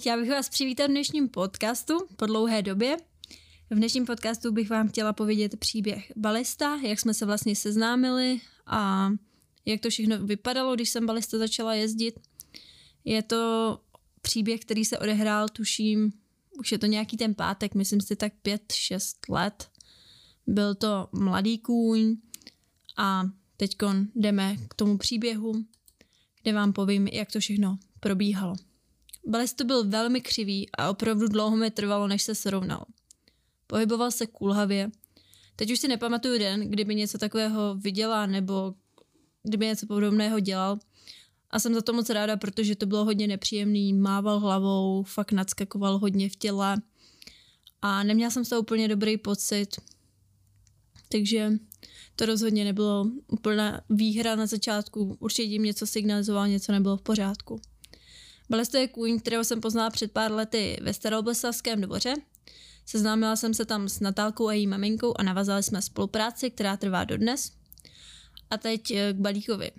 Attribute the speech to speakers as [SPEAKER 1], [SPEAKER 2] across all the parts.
[SPEAKER 1] Chtěla bych vás přivítat v dnešním podcastu po dlouhé době. V dnešním podcastu bych vám chtěla povědět příběh balista, jak jsme se vlastně seznámili a jak to všechno vypadalo, když jsem balista začala jezdit. Je to příběh, který se odehrál, tuším, už je to nějaký ten pátek, myslím si tak 5-6 let. Byl to mladý kůň a teď jdeme k tomu příběhu, kde vám povím, jak to všechno probíhalo. Balist byl velmi křivý a opravdu dlouho mi trvalo, než se srovnal. Pohyboval se kulhavě. Teď už si nepamatuju den, kdyby něco takového viděla nebo kdyby něco podobného dělal. A jsem za to moc ráda, protože to bylo hodně nepříjemný, mával hlavou, fakt nadskakoval hodně v těle a neměla jsem z toho úplně dobrý pocit. Takže to rozhodně nebylo úplná výhra na začátku. Určitě jim něco signalizoval, něco nebylo v pořádku. Balesto je kůň, kterého jsem poznala před pár lety ve Starobleslavském dvoře. Seznámila jsem se tam s Natálkou a její maminkou a navazali jsme spolupráci, která trvá dodnes. A teď eh, k Balíkovi.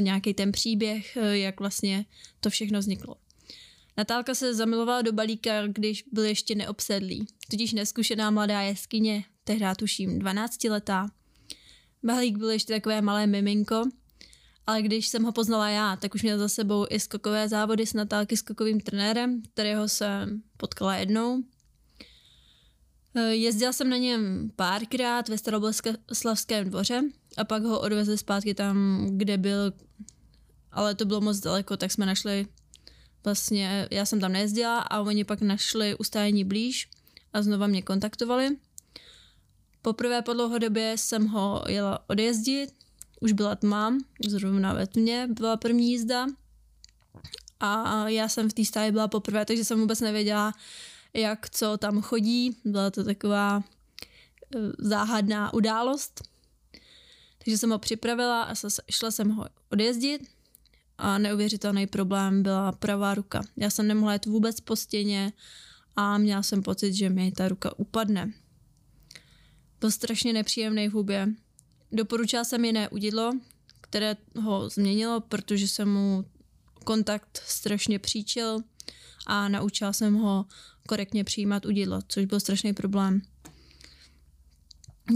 [SPEAKER 1] Nějaký ten příběh, eh, jak vlastně to všechno vzniklo. Natálka se zamilovala do balíka, když byl ještě neobsedlý, tudíž neskušená mladá jeskyně, tehdy tuším 12 letá. Balík byl ještě takové malé miminko, ale když jsem ho poznala já, tak už měl za sebou i skokové závody s Natálky skokovým trenérem, kterého jsem potkala jednou. Eh, jezdila jsem na něm párkrát ve Starobleslavském dvoře a pak ho odvezli zpátky tam, kde byl, ale to bylo moc daleko, tak jsme našli vlastně, já jsem tam nejezdila a oni pak našli ustájení blíž a znova mě kontaktovali. Poprvé po dlouhodobě jsem ho jela odjezdit, už byla tma, zrovna ve tmě byla první jízda a já jsem v té stáji byla poprvé, takže jsem vůbec nevěděla, jak co tam chodí. Byla to taková eh, záhadná událost. Takže jsem ho připravila a šla jsem ho odjezdit a neuvěřitelný problém byla pravá ruka. Já jsem nemohla jít vůbec po stěně a měla jsem pocit, že mi ta ruka upadne. Byl strašně nepříjemný v hubě. Doporučila jsem jiné udidlo, které ho změnilo, protože jsem mu kontakt strašně příčil a naučila jsem ho korektně přijímat udidlo, což byl strašný problém.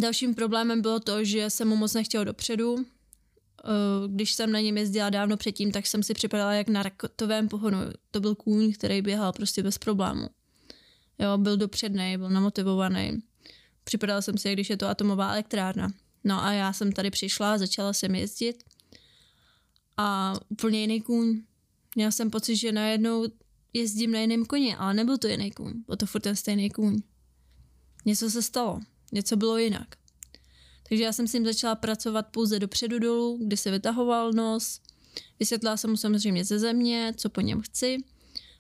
[SPEAKER 1] Dalším problémem bylo to, že jsem mu moc nechtěl dopředu. Eh, když jsem na něm jezdila dávno předtím, tak jsem si připadala jak na rakotovém pohonu. To byl kůň, který běhal prostě bez problému. Jo, byl dopředný, byl namotivovaný. Připadala jsem si, jak když je to atomová elektrárna. No a já jsem tady přišla, začala jsem jezdit a úplně jiný kůň. Měla jsem pocit, že najednou jezdím na jiném koni, ale nebyl to jiný kůň, byl to furt ten stejný kůň. Něco se stalo, něco bylo jinak. Takže já jsem s ním začala pracovat pouze dopředu dolů, kdy se vytahoval nos. Vysvětlila jsem mu samozřejmě ze země, co po něm chci,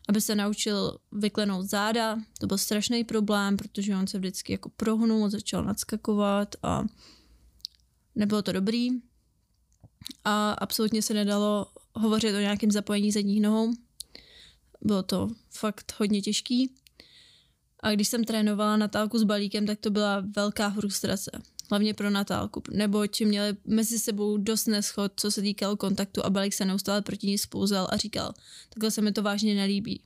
[SPEAKER 1] aby se naučil vyklenout záda. To byl strašný problém, protože on se vždycky jako prohnul, začal nadskakovat a nebylo to dobrý. A absolutně se nedalo hovořit o nějakém zapojení zadních nohou, bylo to fakt hodně těžký. A když jsem trénovala Natálku s balíkem, tak to byla velká frustrace. Hlavně pro Natálku, neboť měli mezi sebou dost neschod, co se týkalo kontaktu a balík se neustále proti ní spouzal a říkal, takhle se mi to vážně nelíbí.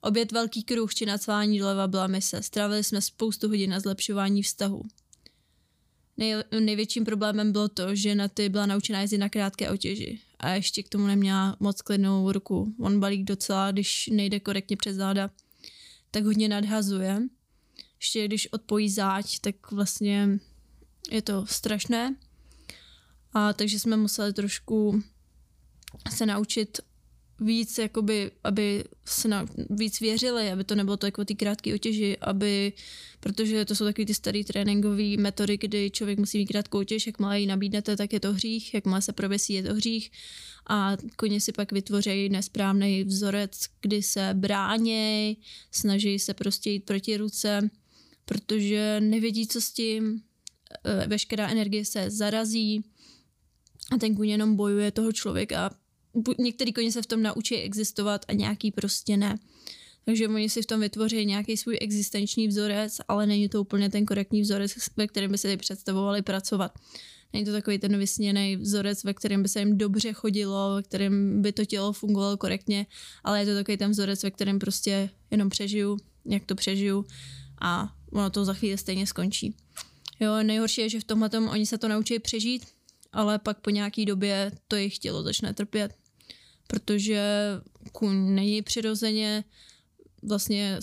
[SPEAKER 1] Obět velký kruh či nacvání doleva byla mise. Strávili jsme spoustu hodin na zlepšování vztahu. Nej, největším problémem bylo to, že na ty byla naučená jezdit na krátké otěži a ještě k tomu neměla moc klidnou ruku. On balík docela, když nejde korektně přes záda, tak hodně nadhazuje. Ještě když odpojí záď, tak vlastně je to strašné. A takže jsme museli trošku se naučit víc, jakoby, aby se na, víc věřili, aby to nebylo to jako ty krátké otěži, aby, protože to jsou takové ty staré tréninkové metody, kdy člověk musí mít krátkou otěž, jak má ji nabídnete, tak je to hřích, jak má se prověsí, je to hřích. A koně si pak vytvoří nesprávný vzorec, kdy se bráněj, snaží se prostě jít proti ruce, protože nevědí, co s tím, e, veškerá energie se zarazí. A ten kůň jenom bojuje toho člověka některý koně se v tom naučí existovat a nějaký prostě ne. Takže oni si v tom vytvoří nějaký svůj existenční vzorec, ale není to úplně ten korektní vzorec, ve kterém by si představovali pracovat. Není to takový ten vysněný vzorec, ve kterém by se jim dobře chodilo, ve kterém by to tělo fungovalo korektně, ale je to takový ten vzorec, ve kterém prostě jenom přežiju, jak to přežiju a ono to za chvíli stejně skončí. Jo, nejhorší je, že v tomhle oni se to naučí přežít, ale pak po nějaký době to jejich tělo začne trpět, protože kůň není přirozeně vlastně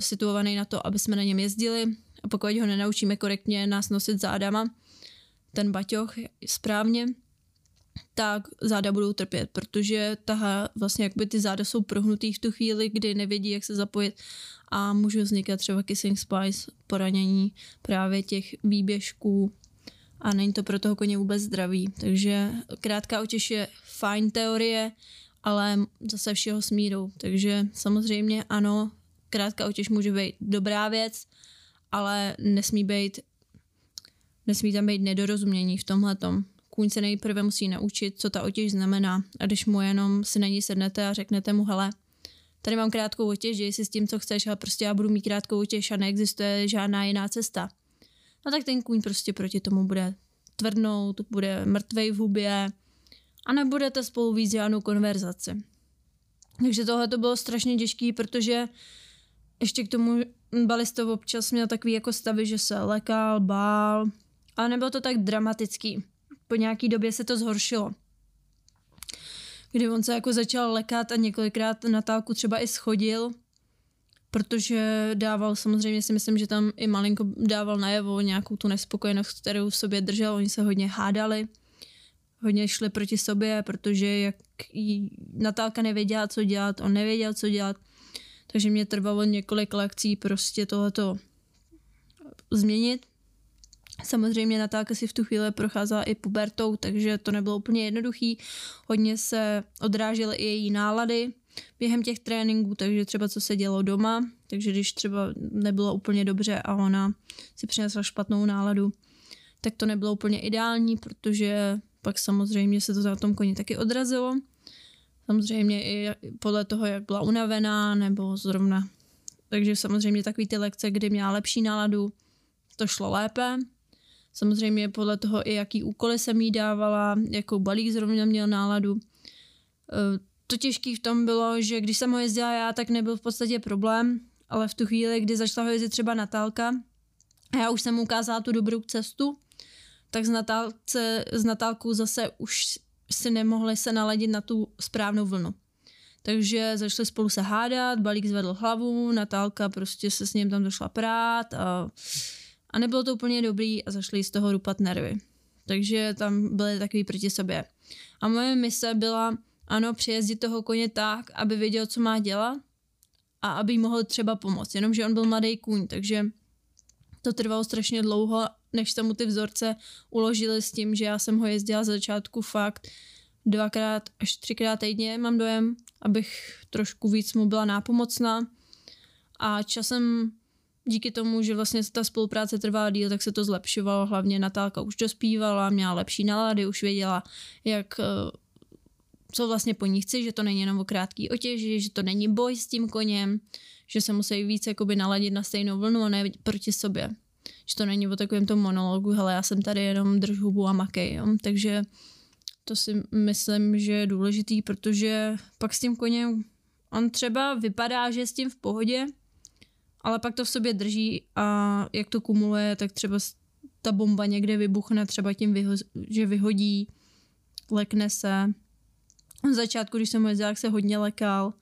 [SPEAKER 1] situovaný na to, aby jsme na něm jezdili. A pokud ho nenaučíme korektně nás nosit zádama, ten baťoch správně, tak záda budou trpět, protože taha, vlastně jakby ty záda jsou prohnutý v tu chvíli, kdy nevědí, jak se zapojit a může vznikat třeba kissing spice, poranění právě těch výběžků a není to pro toho koně vůbec zdravý. Takže krátká otěž je fajn teorie, ale zase všeho smírou. Takže samozřejmě ano, krátká otěž může být dobrá věc, ale nesmí být nesmí tam být nedorozumění v tomhle kůň se nejprve musí naučit, co ta otěž znamená. A když mu jenom si na ní sednete a řeknete mu, hele, tady mám krátkou otěž, děj si s tím, co chceš, ale prostě já budu mít krátkou otěž a neexistuje žádná jiná cesta. No tak ten kůň prostě proti tomu bude tvrdnout, bude mrtvej v hubě a nebudete spolu víc žádnou konverzaci. Takže tohle to bylo strašně těžké, protože ještě k tomu balistov občas měl takový jako stavy, že se lekal, bál, ale nebylo to tak dramatický po nějaký době se to zhoršilo. Kdy on se jako začal lekat a několikrát Natálku třeba i schodil, protože dával, samozřejmě si myslím, že tam i malinko dával najevo nějakou tu nespokojenost, kterou v sobě držel. Oni se hodně hádali, hodně šli proti sobě, protože jak Natálka nevěděla, co dělat, on nevěděl, co dělat. Takže mě trvalo několik lekcí prostě tohleto změnit. Samozřejmě Natálka si v tu chvíli procházela i pubertou, takže to nebylo úplně jednoduchý. Hodně se odrážely i její nálady během těch tréninků, takže třeba co se dělo doma, takže když třeba nebylo úplně dobře a ona si přinesla špatnou náladu, tak to nebylo úplně ideální, protože pak samozřejmě se to na tom koni taky odrazilo. Samozřejmě i podle toho, jak byla unavená, nebo zrovna. Takže samozřejmě takový ty lekce, kdy měla lepší náladu, to šlo lépe. Samozřejmě podle toho i jaký úkoly jsem jí dávala, jakou balík zrovna měl náladu. To těžké v tom bylo, že když jsem ho jezdila já, tak nebyl v podstatě problém, ale v tu chvíli, kdy začala ho jezdit třeba Natálka, a já už jsem mu ukázala tu dobrou cestu, tak z, Natálce, z Natálkou zase už si nemohli se naladit na tu správnou vlnu. Takže začali spolu se hádat, balík zvedl hlavu, Natálka prostě se s ním tam došla prát a a nebylo to úplně dobrý a zašli z toho rupat nervy. Takže tam byly takový proti sobě. A moje mise byla, ano, přijezdit toho koně tak, aby věděl, co má dělat a aby jí mohl třeba pomoct. Jenomže on byl mladý kůň, takže to trvalo strašně dlouho, než se mu ty vzorce uložili s tím, že já jsem ho jezdila za začátku fakt dvakrát až třikrát týdně, mám dojem, abych trošku víc mu byla nápomocná. A časem díky tomu, že vlastně ta spolupráce trvala díl, tak se to zlepšovalo. Hlavně Natálka už dospívala, měla lepší nálady, už věděla, jak eh, co vlastně po ní chci, že to není jenom o krátký otěži, že to není boj s tím koněm, že se musí víc jakoby naladit na stejnou vlnu a ne proti sobě. Že to není o takovém tom monologu, hele, já jsem tady jenom drž hubu a makej, jo? takže to si myslím, že je důležitý, protože pak s tím koněm on třeba vypadá, že je s tím v pohodě, ale pak to v sobě drží a jak to kumuluje, tak třeba ta bomba někde vybuchne, třeba tím, vyho- že vyhodí, lekne se. V začátku, když jsem jezdil, se hodně lekal.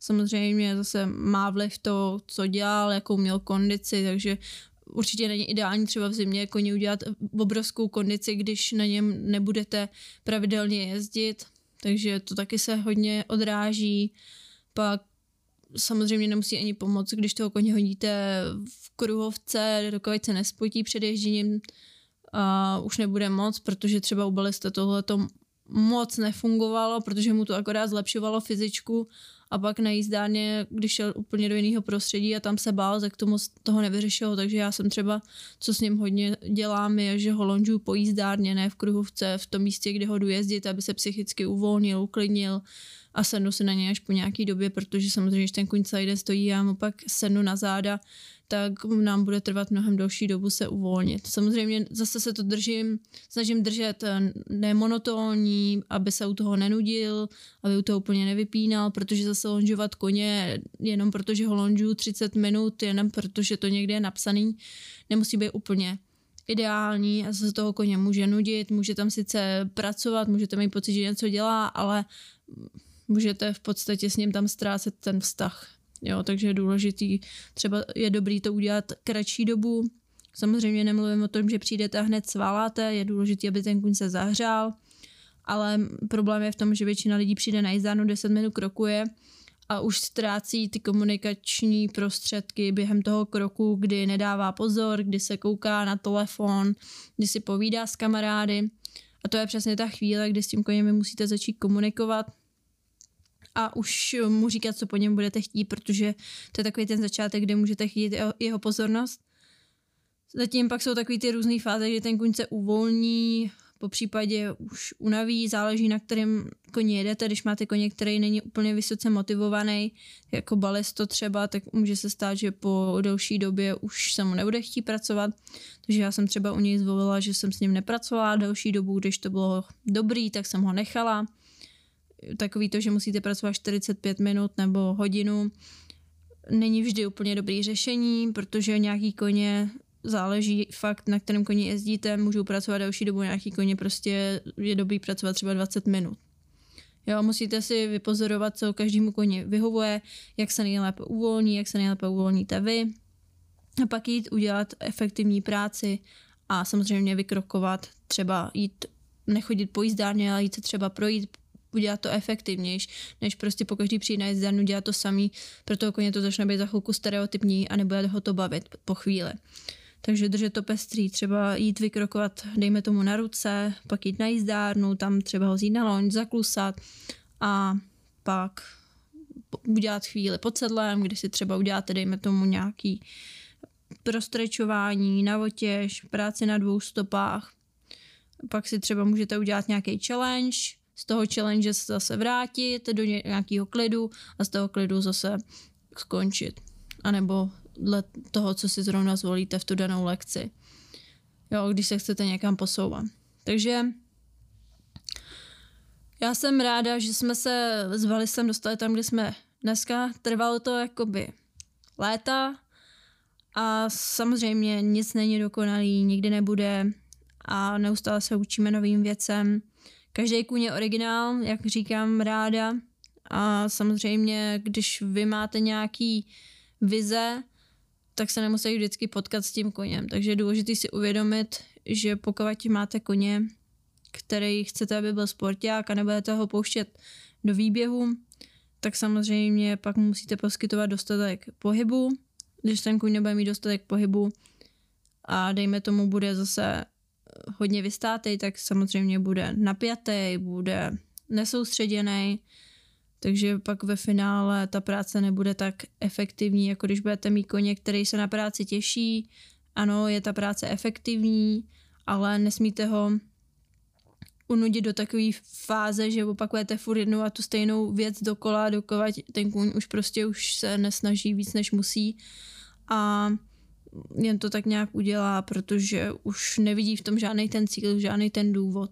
[SPEAKER 1] Samozřejmě zase má vliv to, co dělal, jakou měl kondici, takže určitě není ideální třeba v zimě koni udělat obrovskou kondici, když na něm nebudete pravidelně jezdit, takže to taky se hodně odráží. Pak samozřejmě nemusí ani pomoct, když toho koně hodíte v kruhovce, dokud se nespotí před ježděním a už nebude moc, protože třeba u balista tohle to moc nefungovalo, protože mu to akorát zlepšovalo fyzičku a pak na jízdárně, když šel úplně do jiného prostředí a tam se bál, tak tomu toho nevyřešilo, takže já jsem třeba, co s ním hodně dělám, je, že ho lonžu po jízdárně, ne v kruhovce, v tom místě, kde ho jdu jezdit, aby se psychicky uvolnil, uklidnil, a sednu si na něj až po nějaký době, protože samozřejmě, když ten kuň celý den stojí a pak sednu na záda, tak nám bude trvat mnohem delší dobu se uvolnit. Samozřejmě zase se to držím, snažím držet eh, nemonotónní, aby se u toho nenudil, aby u toho úplně nevypínal, protože zase lonžovat koně jenom protože ho lonžu 30 minut, jenom protože to někde je napsaný, nemusí být úplně ideální a se toho koně může nudit, může tam sice pracovat, můžete mít pocit, že něco dělá, ale můžete v podstatě s ním tam ztrácet ten vztah. Jo, takže je důležitý, třeba je dobrý to udělat kratší dobu. Samozřejmě nemluvím o tom, že přijdete a hned svaláte, je důležité, aby ten kuň se zahřál, ale problém je v tom, že většina lidí přijde na jízdánu, 10 minut krokuje a už ztrácí ty komunikační prostředky během toho kroku, kdy nedává pozor, kdy se kouká na telefon, kdy si povídá s kamarády. A to je přesně ta chvíle, kdy s tím koněm musíte začít komunikovat a už mu říkat, co po něm budete chtít, protože to je takový ten začátek, kde můžete chtít jeho pozornost. Zatím pak jsou takový ty různé fáze, kdy ten kuň se uvolní, po případě už unaví, záleží na kterém koni jedete, když máte koně, který není úplně vysoce motivovaný, jako balisto třeba, tak může se stát, že po delší době už se mu nebude chtít pracovat, takže já jsem třeba u něj zvolila, že jsem s ním nepracovala delší dobu, když to bylo dobrý, tak jsem ho nechala. Takový to, že musíte pracovat 45 minut nebo hodinu, není vždy úplně dobrý řešení, protože nějaký koně záleží fakt, na kterém koni jezdíte, můžou pracovat další dobu, nějaký koně prostě je dobrý pracovat třeba 20 minut. Jo, musíte si vypozorovat, co každému koni vyhovuje, jak se nejlépe uvolní, jak se nejlépe uvolníte vy. A pak jít udělat efektivní práci a samozřejmě vykrokovat, třeba jít, nechodit po jízdárně, ale jít se třeba projít, udělat to efektivnější, než prostě po každý přijít na jízdárnu dělat to samý, proto koně to začne být za chvilku stereotypní a nebude ho to bavit po chvíli. Takže držet to pestrý, třeba jít vykrokovat, dejme tomu na ruce, pak jít na jízdárnu, tam třeba ho vzít na loň, zaklusat a pak udělat chvíli pod sedlem, kdy si třeba uděláte, dejme tomu nějaký prostrečování, navotěž, práci na dvou stopách. Pak si třeba můžete udělat nějaký challenge, z toho challenge se zase vrátit do nějakého klidu a z toho klidu zase skončit. A nebo dle toho, co si zrovna zvolíte v tu danou lekci. Jo, když se chcete někam posouvat. Takže já jsem ráda, že jsme se zvali sem dostali tam, kde jsme dneska. Trvalo to jakoby léta a samozřejmě nic není dokonalý, nikdy nebude a neustále se učíme novým věcem. Každý kůň je originál, jak říkám ráda a samozřejmě, když vy máte nějaký vize, tak se nemusí vždycky potkat s tím koněm. Takže je důležité si uvědomit, že pokud máte koně, který chcete, aby byl sporták a nebudete ho pouštět do výběhu, tak samozřejmě pak musíte poskytovat dostatek pohybu. Když ten kůň nebude mít dostatek pohybu a dejme tomu bude zase hodně vystátej, tak samozřejmě bude napjatý, bude nesoustředěný, takže pak ve finále ta práce nebude tak efektivní, jako když budete mít koně, který se na práci těší. Ano, je ta práce efektivní, ale nesmíte ho unudit do takové fáze, že opakujete furt jednu a tu stejnou věc dokola, dokovat ten kůň už prostě už se nesnaží víc, než musí a jen to tak nějak udělá, protože už nevidí v tom žádný ten cíl, žádný ten důvod.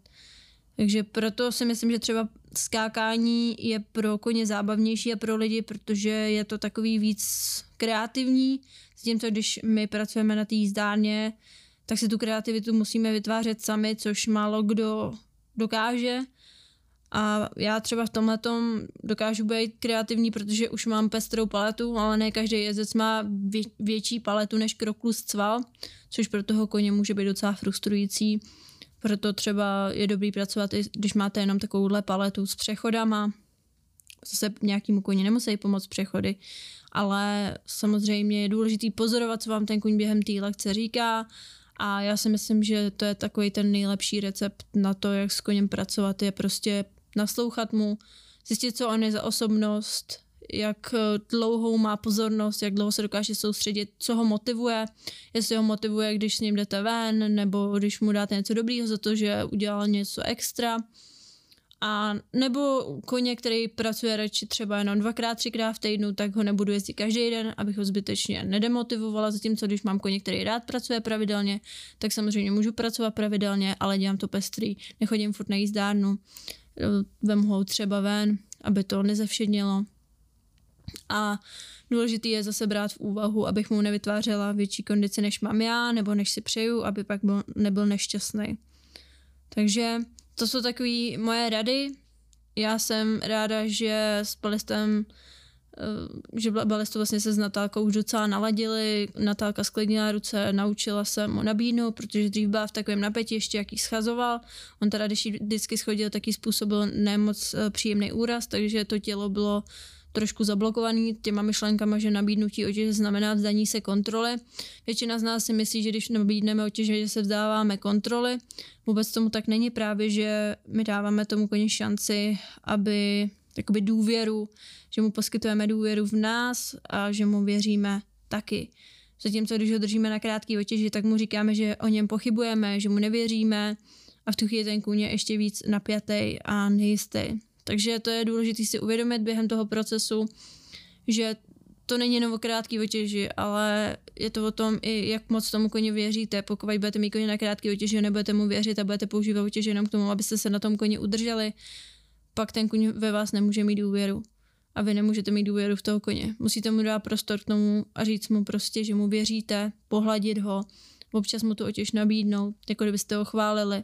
[SPEAKER 1] Takže proto si myslím, že třeba skákání je pro koně zábavnější a pro lidi, protože je to takový víc kreativní. S tím, co když my pracujeme na té jízdárně, tak si tu kreativitu musíme vytvářet sami, což málo kdo dokáže. A já třeba v tomhle dokážu být kreativní, protože už mám pestrou paletu, ale ne každý jezdec má větší paletu než kroklus cval, což pro toho koně může být docela frustrující proto třeba je dobrý pracovat, i když máte jenom takovouhle paletu s přechodama. Zase nějakýmu koni nemusí pomoct přechody, ale samozřejmě je důležitý pozorovat, co vám ten kuň během té lekce říká a já si myslím, že to je takový ten nejlepší recept na to, jak s koněm pracovat, je prostě naslouchat mu, zjistit, co on je za osobnost, jak eh, dlouhou má pozornost, jak dlouho se dokáže soustředit, co ho motivuje, jestli ho motivuje, když s ním jdete ven, nebo když mu dáte něco dobrýho za to, že udělal něco extra. A nebo koně, který pracuje radši třeba jenom dvakrát, třikrát v týdnu, tak ho nebudu jezdit každý den, abych ho zbytečně nedemotivovala, zatímco když mám koně, který rád pracuje pravidelně, tak samozřejmě můžu pracovat pravidelně, ale dělám to pestrý, nechodím furt na jízdárnu, vem ho třeba ven, aby to nezevšednilo. A důležitý je zase brát v úvahu, abych mu nevytvářela větší kondici, než mám já, nebo než si přeju, aby pak byl, nebyl nešťastný. Takže to jsou takové moje rady. Já jsem ráda, že s balistem eh, že balistu vlastně se s Natálkou už docela naladili, Natálka sklidnila ruce, naučila se mu nabídnout, protože dřív byla v takovém napětí ještě, jaký schazoval. On teda, když vždycky schodil, taky způsobil nemoc eh, příjemný úraz, takže to tělo bylo trošku zablokovaný těma myšlenkama, že nabídnutí otěže znamená vzdání se kontroly. Většina z nás si myslí, že když nabídneme otěže, že se vzdáváme kontroly. Vůbec tomu tak není právě, že my dáváme tomu koni šanci, aby jakoby důvěru, že mu poskytujeme důvěru v nás a že mu věříme taky. Zatímco když ho držíme na krátký otěži, tak mu říkáme, že o něm pochybujeme, že mu nevěříme a v tu chvíli ten kůň je ještě víc napjatý a nejistý. Takže to je důležité si uvědomit během toho procesu, že to není jenom o krátký otěži, ale je to o tom i, jak moc tomu koni věříte. Pokud budete mít koně na krátký otěži, nebudete mu věřit a budete používat otěži jenom k tomu, abyste se na tom koni udrželi, pak ten koň ve vás nemůže mít důvěru. A vy nemůžete mít důvěru v toho koně. Musíte mu dát prostor k tomu a říct mu prostě, že mu věříte, pohladit ho, občas mu tu otěž nabídnout, jako kdybyste ho chválili,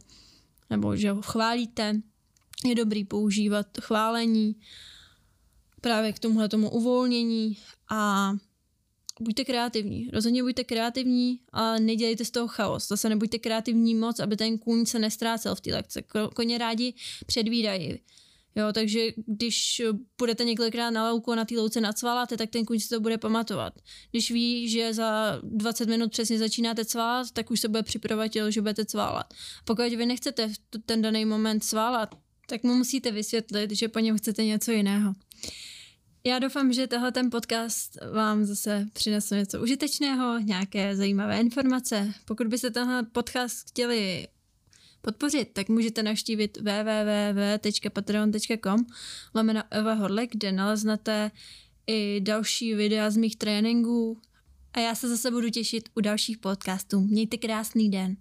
[SPEAKER 1] nebo že ho chválíte, je dobrý používat chválení právě k tomuhle tomu uvolnění a buďte kreativní. Rozhodně buďte kreativní, ale nedělejte z toho chaos. Zase nebuďte kreativní moc, aby ten kůň se nestrácel v té lekce. Koně rádi předvídají. Jo, takže když budete několikrát na louku a na té louce nacvaláte, tak ten kůň si to bude pamatovat. Když ví, že za 20 minut přesně začínáte cválat, tak už se bude připravovat, že budete cválat. Pokud vy nechcete v ten daný moment cválat, tak mu musíte vysvětlit, že po něm chcete něco jiného. Já doufám, že tohle ten podcast vám zase přinesl něco užitečného, nějaké zajímavé informace. Pokud byste tenhle podcast chtěli podpořit, tak můžete navštívit www.patreon.com lomeno Eva Horle, kde naleznete i další videa z mých tréninků a já se zase budu těšit u dalších podcastů. Mějte krásný den.